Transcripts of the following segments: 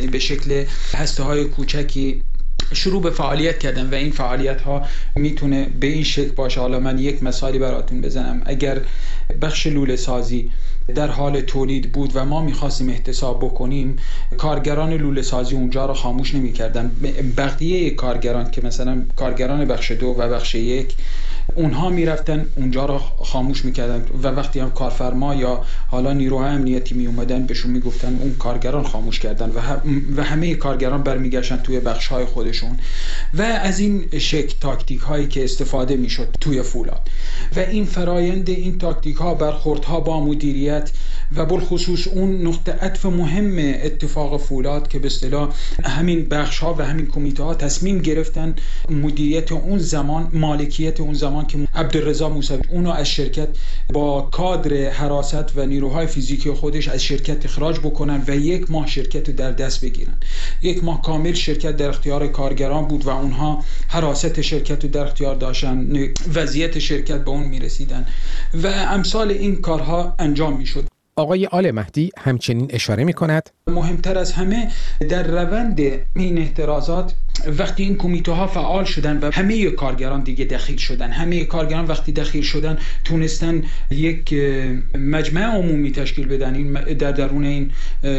یعنی به شکل هسته های کوچکی شروع به فعالیت کردن و این فعالیت ها می‌تونه به این شکل باشه. حالا من یک مثالی براتون بزنم. اگر بخش لوله سازی در حال تولید بود و ما می‌خواستیم احتساب بکنیم کارگران لوله سازی اونجا رو خاموش نمی‌کردن. بقیه کارگران که مثلا کارگران بخش دو و بخش یک اونها می‌رفتن اونجا رو خاموش می‌کردن و وقتی هم کارفرما یا حالا نیروهای امنیتی می اومدن بهشون می‌گفتن اون کارگران خاموش کردن و, همه کارگران برمیگشتن توی بخش های خودشون و از این شکل تاکتیک هایی که استفاده می‌شد توی فولاد. و این فرایند این تاکتیک ها برخوردها با مدیریت و بالخصوص اون نقطه عطف مهم اتفاق فولاد که به اصطلاح همین بخش ها و همین کمیته ها تصمیم گرفتن مدیریت اون زمان مالکیت اون زمان که عبدالرضا موسوی اونو از شرکت با کادر حراست و نیروهای فیزیکی خودش از شرکت اخراج بکنن و یک ماه شرکت در دست بگیرن. یک ماه کامل شرکت در اختیار کارگران بود و اونها حراست شرکت رو در اختیار داشتن وضعیت شرکت به اون می‌رسیدن و امثال این کارها انجام می‌شد. آقای آل مهدی همچنین اشاره می کند مهمتر از همه در روند این احترازات وقتی این کمیته ها فعال شدن و همه کارگران دیگه دخیل شدن همه کارگران وقتی دخیل شدن تونستن یک مجمع عمومی تشکیل بدن این در درون این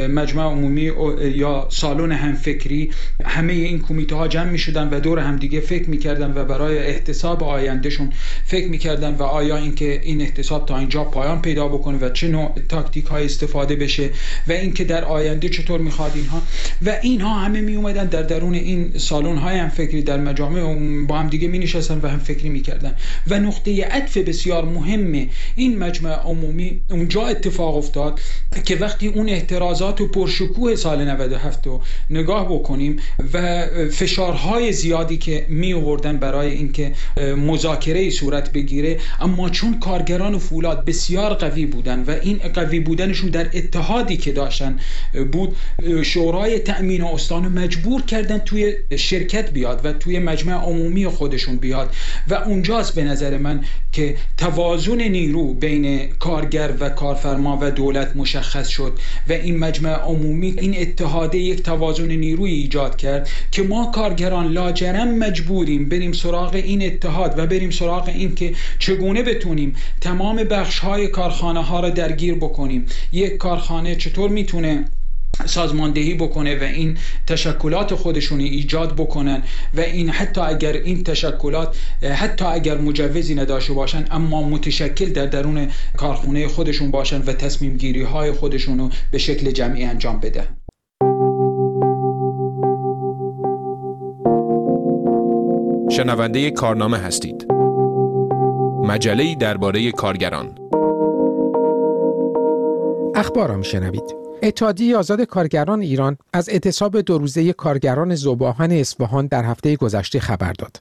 مجمع عمومی یا سالن همفکری همه این کمیته ها جمع می شدن و دور هم دیگه فکر می‌کردن و برای احتساب آیندهشون فکر می‌کردن و آیا اینکه این احتساب تا اینجا پایان پیدا بکنه و چه نوع تاکتیک های استفاده بشه و اینکه در آینده چطور می‌خواد اینها. و اینها همه می اومدن در درون این سالن های هم فکری در مجامع با هم دیگه می نشستن و هم فکری می‌کردن. و نقطه عطف بسیار مهمه این مجمع عمومی اونجا اتفاق افتاد که وقتی اون احترازات و پرشکوه سال 97 رو نگاه بکنیم و فشارهای زیادی که می آوردن برای اینکه مذاکره صورت بگیره اما چون کارگران فولاد بسیار قوی بودن و این قوی بودنشون در اتحادی که داشتن بود شورای تأمین استان مجبور کردن توی شرکت بیاد و توی مجمع عمومی خودشون بیاد. و اونجاست به نظر من که توازن نیرو بین کارگر و کارفرما و دولت مشخص شد و این مجمع عمومی این اتحاده یک توازن نیروی ایجاد کرد که ما کارگران لاجرم مجبوریم بریم سراغ این اتحاد و بریم سراغ این که چگونه بتونیم تمام بخش های کارخانه ها را درگیر بکنیم. یک کارخانه چطور می‌تونه سازماندهی بکنه و این تشکلات خودشون ایجاد بکنن و این حتی اگر این تشکلات حتی اگر مجوزی نداشته باشن اما متشکل در درون کارخونه خودشون باشن و تصمیم گیری های خودشون رو به شکل جمعی انجام بده شنونده کارنامه هستید. مجله درباره کارگران. اخبارم شنوید. اتحادیه آزاد کارگران ایران از اعتصاب دو روزه کارگران زوباهن اصفهان در هفته گذشته خبر داد.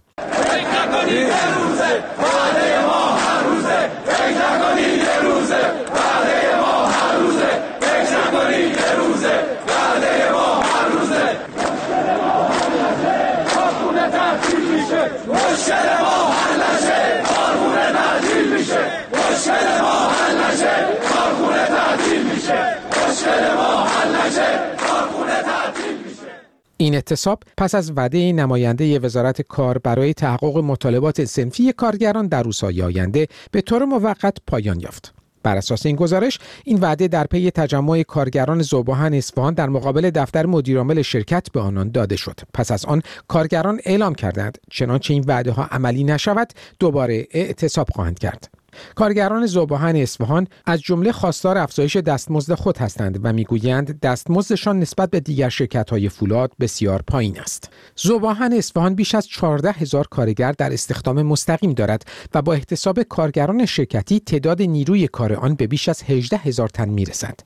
این اعتصاب پس از وعده نماینده وزارت کار برای تحقق مطالبات سنفی کارگران در روزهای آینده به طور موقت پایان یافت. بر اساس این گزارش این وعده در پی تجمع کارگران زوباهن اصفهان در مقابل دفتر مدیرعامل شرکت به آنان داده شد پس از آن کارگران اعلام کردند چنانچه این وعده ها عملی نشود دوباره اعتصاب خواهند کرد کارگران زوباهن اصفهان از جمله خواستار افزایش دستمزد خود هستند و می‌گویند دستمزدشان نسبت به دیگر های فولاد بسیار پایین است. زوباهن اصفهان بیش از 14 هزار کارگر در استخدام مستقیم دارد و با احتساب کارگران شرکتی تعداد نیروی کار آن به بیش از 18 هزار تن می‌رسد.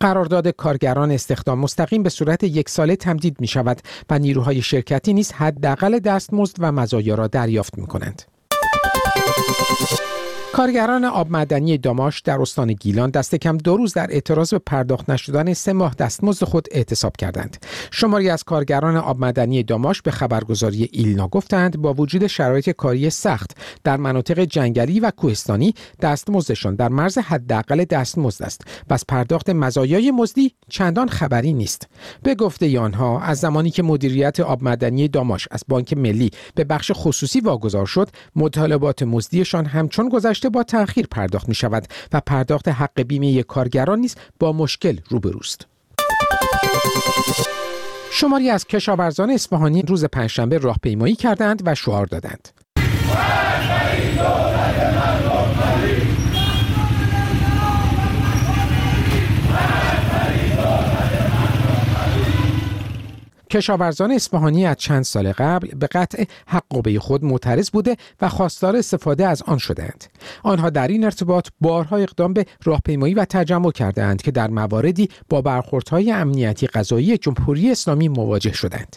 قرارداد کارگران استخدام مستقیم به صورت یک ساله تمدید می شود و نیروهای شرکتی نیز حداقل دستمزد و مزایا را دریافت می کنند. کارگران آب معدنی داماش در استان گیلان دست کم دو روز در اعتراض به پرداخت نشدن سه ماه دستمزد خود اعتصاب کردند. شماری از کارگران آب معدنی داماش به خبرگزاری ایلنا گفتند با وجود شرایط کاری سخت در مناطق جنگلی و کوهستانی دستمزدشان در مرز حداقل دستمزد است. پس پرداخت مزایای مزدی چندان خبری نیست. به گفته آنها از زمانی که مدیریت آب معدنی داماش از بانک ملی به بخش خصوصی واگذار شد، مطالبات مزدیشان همچون گذشته با تأخیر پرداخت می شود و پرداخت حق بیمه کارگران نیز با مشکل روبروست. شماری از کشاورزان اصفهانی روز پنجشنبه راهپیمایی کردند و شعار دادند. کشاورزان اصفهانی از چند سال قبل به قطع حقوبه خود معترض بوده و خواستار استفاده از آن شدند. آنها در این ارتباط بارها اقدام به راهپیمایی و تجمع کردند که در مواردی با برخوردهای امنیتی غذایی جمهوری اسلامی مواجه شدند.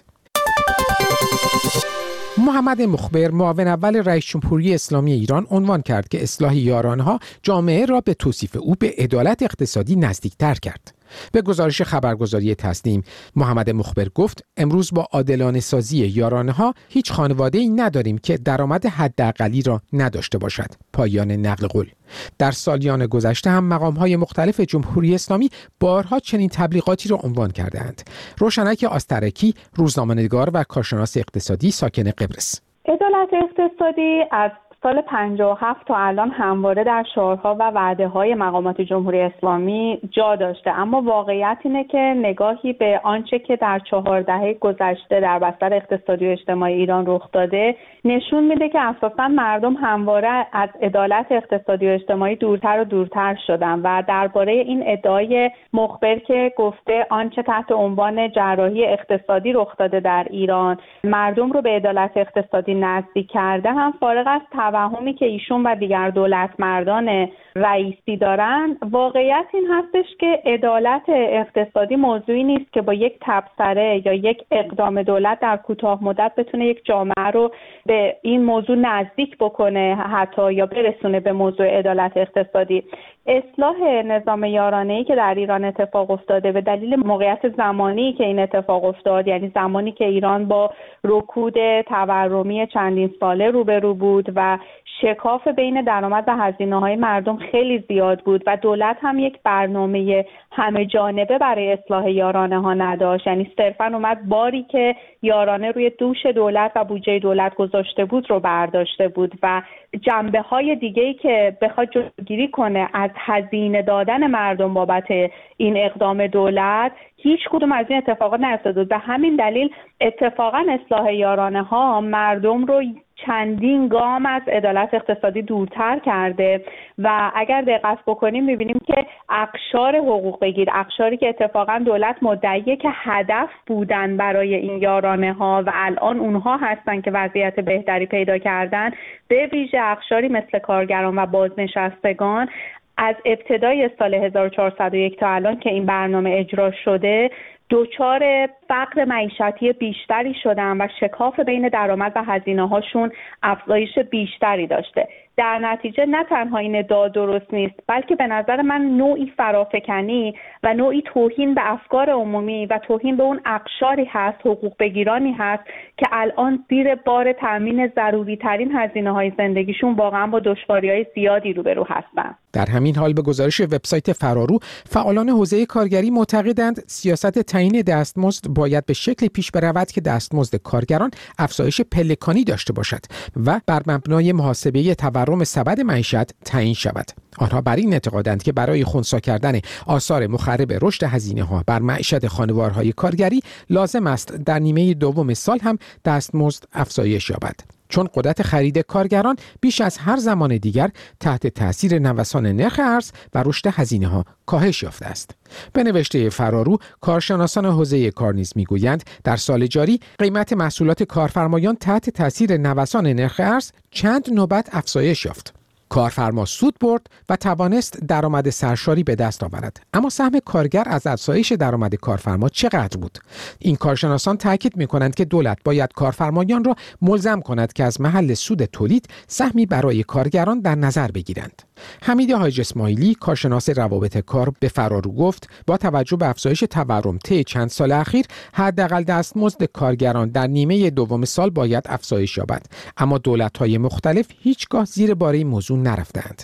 محمد مخبر معاون اول رئیس جمهوری اسلامی ایران عنوان کرد که اصلاح یارانها جامعه را به توصیف او به عدالت اقتصادی نزدیکتر کرد. به گزارش خبرگزاری تسلیم. محمد مخبر گفت امروز با عادلانه سازی یارانه ها هیچ خانواده ای نداریم که درآمد حداقلی را نداشته باشد. پایان نقل قول. در سالیان گذشته هم مقام های مختلف جمهوری اسلامی بارها چنین تبلیغاتی را عنوان کردهاند. روشنک آسترکی روزنامه‌نگار و کارشناس اقتصادی ساکن قبرس. عدالت اقتصادی از سال 57 تا الان همواره در شعارها و وعده های مقامات جمهوری اسلامی جا داشته. اما واقعیت اینه که نگاهی به آنچه که در چهار دهه گذشته در بستر اقتصادی و اجتماعی ایران رخ داده نشون میده که اساسا مردم همواره از عدالت اقتصادی و اجتماعی دورتر و دورتر شدن و درباره این ادعای مخبر که گفته آنچه تحت عنوان جراحی اقتصادی رخ داده در ایران مردم رو به عدالت اقتصادی نزدیک کرده هم فارغ از توهمی که ایشون و دیگر دولت مردان رئیسی دارن واقعیت این هستش که عدالت اقتصادی موضوعی نیست که با یک تبصره یا یک اقدام دولت در کوتاه مدت بتونه یک جامعه رو به این موضوع نزدیک بکنه حتی یا برسونه به موضوع عدالت اقتصادی. اصلاح نظام یارانه ای که در ایران اتفاق افتاده به دلیل موقعیت زمانی که این اتفاق افتاد یعنی زمانی که ایران با رکود تورمی چندین ساله روبرو بود و شکاف بین درآمد و هزینه های مردم خیلی زیاد بود و دولت هم یک برنامه همه جانبه برای اصلاح یارانه ها نداشت. یعنی صرفا اومد باری که یارانه روی دوش دولت و بودجه دولت گذاشته بود رو برداشته بود و جنبه های دیگه که بخواد جلوگیری کنه هزینه دادن مردم بابت این اقدام دولت هیچ کدوم از این اتفاقات نیفتاده به همین دلیل اتفاقا اصلاح یارانه ها مردم رو چندین گام از عدالت اقتصادی دورتر کرده و اگر دقت بکنیم می‌بینیم که اقشار حقوق بگیر اقشاری که اتفاقا دولت مدعیه که هدف بودن برای این یارانه ها و الان اونها هستن که وضعیت بهتری پیدا کردن به ویژه اقشاری مثل کارگران و بازنشستگان از ابتدای سال 1401 تا الان که این برنامه اجرا شده دچار فقر معیشتی بیشتری شدن و شکاف بین درآمد و هزینه هاشون افزایش بیشتری داشته. در نتیجه نه تنها این ادعا درست نیست بلکه به نظر من نوعی فرافکنی و نوعی توهین به افکار عمومی و توهین به اون اقشاری هست حقوق بگیرانی هست که الان زیر بار تامین ضروری ترین هزینه های زندگیشون واقعا با دشواری های زیادی روبرو هستن. در همین حال به گزارش وبسایت فرارو فعالان حوزه کارگری معتقدند سیاست تعیین دستمزد باید به شکلی پیش برود که دستمزد کارگران افزایش پلکانی داشته باشد و بر مبنای محاسبه تورم سبد معیشت تعیین شود. آنها بر این اعتقادند که برای خونسا کردن آثار مخرب رشد هزینه ها بر معیشت خانوارهای کارگری لازم است در نیمه دوم سال هم دستمزد افزایش یابد. چون قدرت خرید کارگران بیش از هر زمان دیگر تحت تاثیر نوسان نرخ ارز و رشد هزینه ها کاهش یافته است. به نوشته فرارو کارشناسان حوزه کار نیز می‌گویند در سال جاری قیمت محصولات کارفرمایان تحت تاثیر نوسان نرخ ارز چند نوبت افزایش یافت. کارفرما سود برد و توانست درآمد سرشاری به دست آورد. اما سهم کارگر از افزایش درآمد کارفرما چقدر بود؟ این کارشناسان تاکید می کنند که دولت باید کارفرمایان را ملزم کند که از محل سود تولید سهمی برای کارگران در نظر بگیرند. حمید حاج اسماعیلی کارشناس روابط کار به فرارو گفت با توجه به افزایش تورم طی چند سال اخیر حداقل دستمزد کارگران در نیمه دوم سال باید افزایش یابد. اما دولت‌های مختلف هیچگاه زیر بار این موضوع نرفتند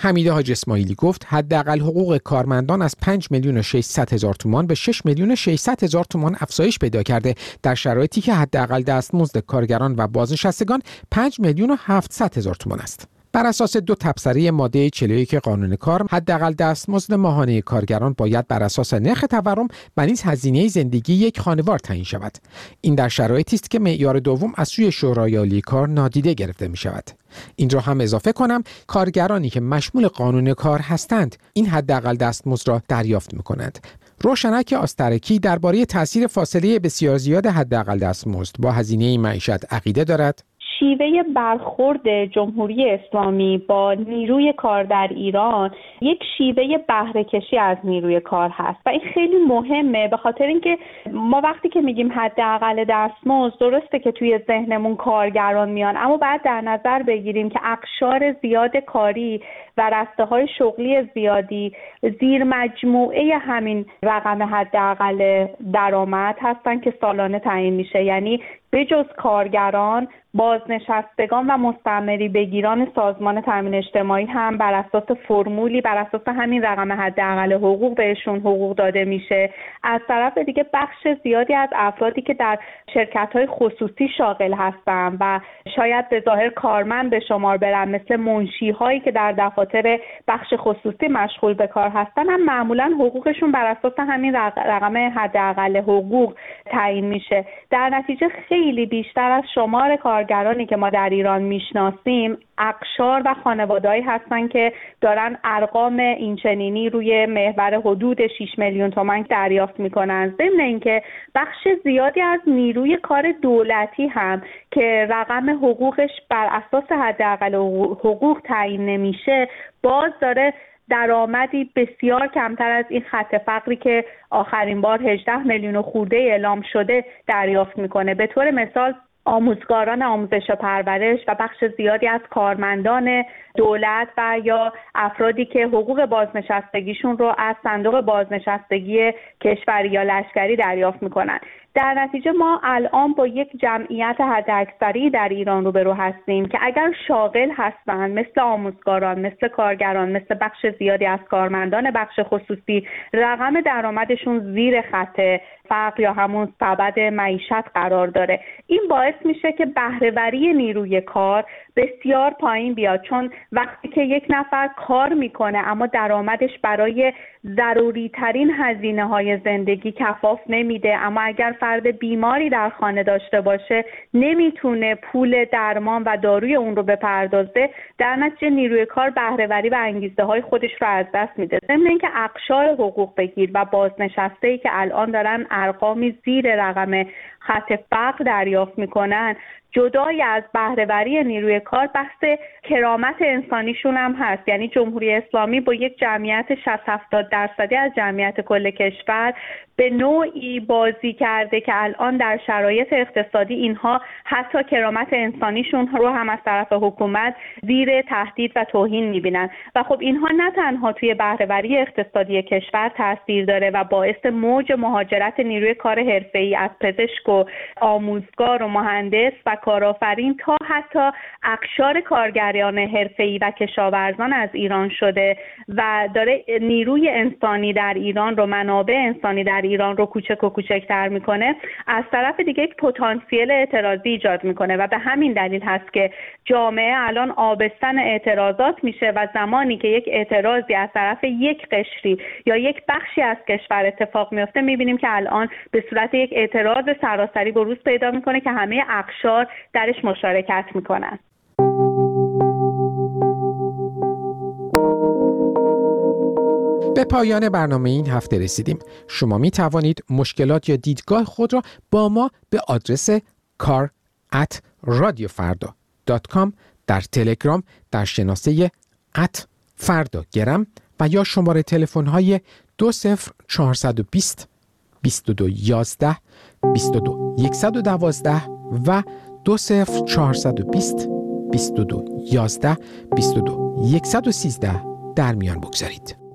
حمید حاج اسماعیلی گفت حداقل حقوق کارمندان از 5 میلیون و 600 هزار تومان به 6 میلیون و 600 هزار تومان افزایش پیدا کرده. در شرایطی که حداقل دستمزد کارگران و بازنشستگان 5 میلیون و 700 هزار تومان است. بر اساس دو تبصره ماده 41 قانون کار حداقل دستمزد ماهانه کارگران باید بر اساس نرخ تورم و نیز هزینه زندگی یک خانوار تعیین شود. این در شرایطی است که معیار دوم از سوی شورای عالی کار نادیده گرفته می شود این را هم اضافه کنم کارگرانی که مشمول قانون کار هستند این حداقل دستمزد را دریافت می کنند روشنک آسترکی درباره تاثیر فاصله بسیار زیاد حداقل دستمزد با هزینه معیشت عقیده دارد. شیوه برخورد جمهوری اسلامی با نیروی کار در ایران یک شیوه بهره کشی از نیروی کار هست. و این خیلی مهمه به خاطر اینکه ما وقتی که میگیم حداقل دستمزد درسته که توی ذهنمون کارگران میان اما بعد در نظر بگیریم که اقشار زیاد کاری و رسته های شغلی زیادی زیر مجموعه همین رقم حداقل درآمد هستن که سالانه تعیین میشه. یعنی به جز کارگران بازنشستگان و مستمری بگیران سازمان تامین اجتماعی هم بر اساس فرمولی بر اساس همین رقم حداقل حقوق بهشون حقوق داده میشه. از طرف دیگه بخش زیادی از افرادی که در شرکت های خصوصی شاغل هستن و شاید به ظاهر کارمند به شمار برن مثل منشی هایی که در دفاتر بخش خصوصی مشغول به کار هستن هم معمولا حقوقشون بر اساس همین رقم حداقل حقوق تعیین میشه. در نتیجه خیلی بیشتر از شمار کارگرانی که ما در ایران می‌شناسیم اقشار و خانوادهایی هستن که دارن ارقام اینچنینی روی محور حدود 6 میلیون تومن دریافت می‌کنن. ضمن اینکه بخش زیادی از نیروی کار دولتی هم که رقم حقوقش بر اساس حداقل حقوق تعیین نمیشه باز داره درآمدی بسیار کمتر از این خط فقری که آخرین بار 18 میلیون خورده اعلام شده دریافت می‌کنه. به طور مثال آموزگاران آموزش و پرورش و بخش زیادی از کارمندان دولت و یا افرادی که حقوق بازنشستگیشون رو از صندوق بازنشستگی کشوری یا لشکری دریافت می‌کنن. در نتیجه ما الان با یک جمعیت حداکثری در ایران روبرو هستیم که اگر شاغل هستند مثل آموزگاران مثل کارگران مثل بخش زیادی از کارمندان بخش خصوصی رقم درآمدشون زیر خط فقر یا همون سبد معیشت قرار داره. این باعث میشه که بهرهوری نیروی کار بسیار پایین بیاد. چون وقتی که یک نفر کار می‌کنه اما درآمدش برای ضروری ترین هزینه های زندگی کفاف نمیده اما اگر فرد بیماری در خانه داشته باشه نمی‌تونه پول درمان و داروی اون رو بپردازه در نتیجه نیروی کار بهرهوری و انگیزه های خودش رو از دست میده. ضمن اینکه اقشار حقوق بگیر و بازنشسته ای که الان دارن ارقامی زیر رقم خط فقر دریافت می‌کنن. جدای از بهرهوری نیروی کار بحث کرامت انسانیشون هم هست. یعنی جمهوری اسلامی با یک جمعیت 60 70 درصدی از جمعیت کل کشور به نوعی بازی کرده که الان در شرایط اقتصادی اینها حتی کرامت انسانیشون رو هم از طرف حکومت زیر تهدید و توهین می‌بینن. و خب اینها نه تنها توی بهرهوری اقتصادی کشور تاثیر داره و باعث موج مهاجرت نیروی کار حرفه‌ای از پزشک و آموزگار و مهندس و کارآفرین تا حتی اقشار کارگریان حرفه‌ای و کشاورزان از ایران شده و داره نیروی انسانی در ایران رو منابع انسانی در ایران رو کوچک و کوچکتر می‌کنه. از طرف دیگه یک پتانسیل اعتراضی ایجاد می‌کنه و به همین دلیل هست که جامعه الان آبستن اعتراضات میشه و زمانی که یک اعتراضی از طرف یک قشری یا یک بخشی از کشور اتفاق میفته می‌بینیم که الان به صورت یک اعتراض سراسری بروز پیدا می‌کنه که همه اقشار درش مشارکت می‌کنن. به پایان برنامه این هفته رسیدیم. شما می توانید مشکلات یا دیدگاه خود را با ما به آدرس کار در تلگرام در شناسه ات فردا گرم و یا شماره تلفن های 20420 2211 22 112 و 20420 22 11 22 113 در میان بگذارید.